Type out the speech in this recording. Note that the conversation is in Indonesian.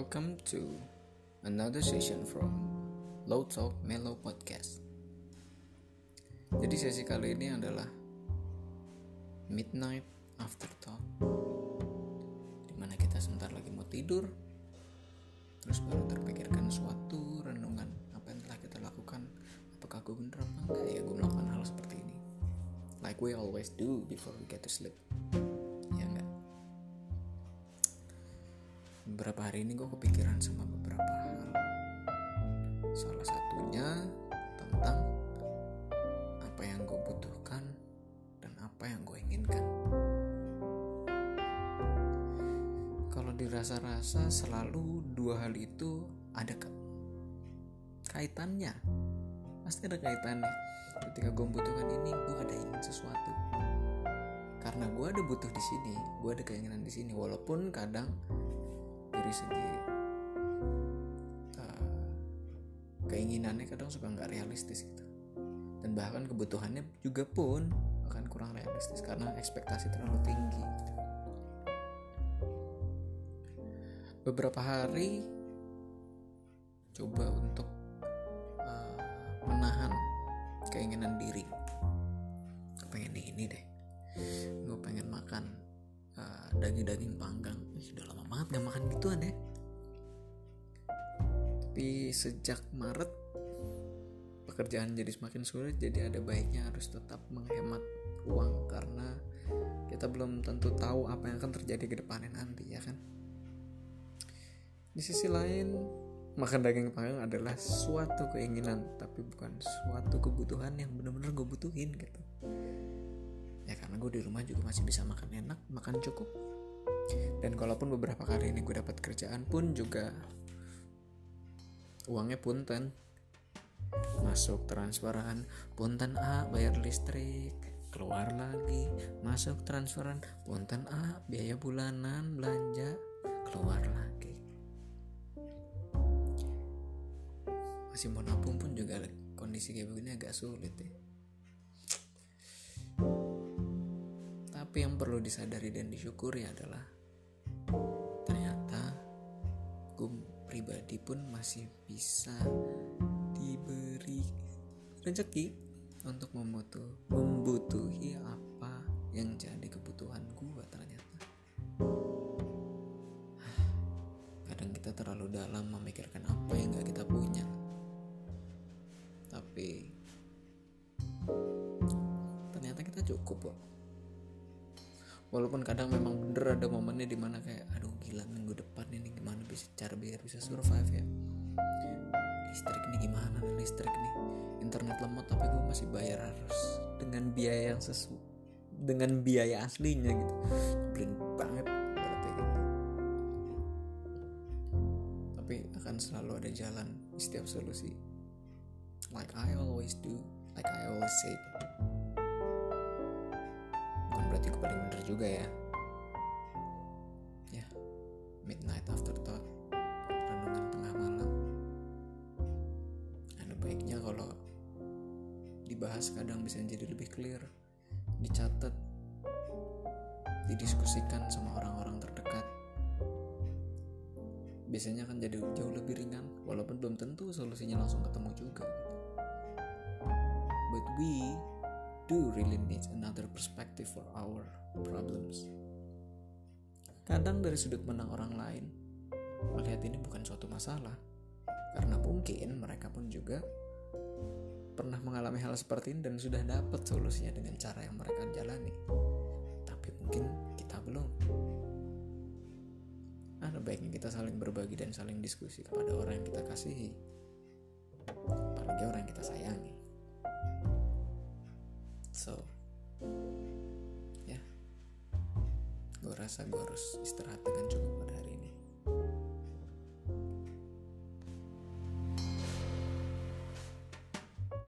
Welcome to another session from Low Talk Mellow Podcast. Jadi sesi kali ini adalah Midnight Afterthought Di mana kita sebentar lagi mau tidur Terus baru terpikirkan suatu renungan Apa yang telah kita lakukan. Apakah gue bener apa enggak? Ya gue melakukan hal seperti ini. Like we always do before we get to sleep Beberapa hari ini gue kepikiran sama beberapa hal Salah satunya tentang apa yang gue butuhkan dan apa yang gue inginkan. Kalau dirasa-rasa selalu dua hal itu ada ke kaitannya, pasti ada kaitannya. Ketika gue membutuhkan ini, gue ada ingin sesuatu. Karena gue ada butuh di sini, gue ada keinginan di sini. Walaupun kadang dari segi uh, keinginannya kadang suka nggak realistis gitu. Dan bahkan kebutuhannya juga pun akan kurang realistis karena ekspektasi terlalu tinggi beberapa hari coba untuk uh, menahan keinginan diri. Pengen ini deh. Gue pengen makan uh, daging-daging panggang. Ih, udah lama banget gak makan gituan ya. Tapi sejak Maret pekerjaan jadi semakin sulit jadi ada baiknya harus tetap menghemat uang karena kita belum tentu tahu apa yang akan terjadi ke depannya nanti ya kan? Di sisi lain makan daging panggang adalah suatu keinginan tapi bukan suatu kebutuhan yang benar-benar gue butuhin gitu karena gue di rumah juga masih bisa makan enak makan cukup. Dan kalaupun beberapa kali ini gue dapat kerjaan pun juga uangnya punten. Masuk transferan punten A bayar listrik keluar lagi. Masuk transferan punten A biaya bulanan belanja keluar lagi. Masih mau nabung pun juga kondisi kayak begini agak sulit ya tapi yang perlu disadari dan disyukuri adalah ternyata gue pribadi pun masih bisa diberi rezeki untuk membutuh, membutuhi apa yang jadi kebutuhan gue ternyata. Kadang kita terlalu dalam memikirkan apa yang gak kita punya. Tapi ternyata kita cukup kok walaupun kadang memang bener ada momennya di mana kayak aduh gila minggu depan ini gimana bisa cara biar bisa survive ya? Listrik nih gimana nih listrik nih? Internet lemot tapi gue masih bayar harus dengan biaya yang sesu dengan biaya aslinya gitu. Nyebelin banget berarti gitu. Tapi akan selalu ada jalan setiap solusi. Like I always do like I always say paling bener juga ya. Ya midnight afterthought renungan tengah malam. Ada baiknya kalau dibahas kadang bisa jadi lebih clear dicatat didiskusikan sama orang-orang terdekat. Biasanya akan jadi jauh lebih ringan walaupun belum tentu solusinya langsung ketemu juga. But we do really need another perspective for our problems. Kadang dari sudut pandang orang lain, melihat ini bukan suatu masalah, karena mungkin mereka pun juga pernah mengalami hal seperti ini dan sudah dapat solusinya dengan cara yang mereka jalani. Tapi mungkin kita belum. Ada baiknya kita saling berbagi dan saling diskusi kepada orang yang kita kasihi, apalagi orang yang kita sayangi. So, ya, gue rasa gue harus istirahat dengan cukup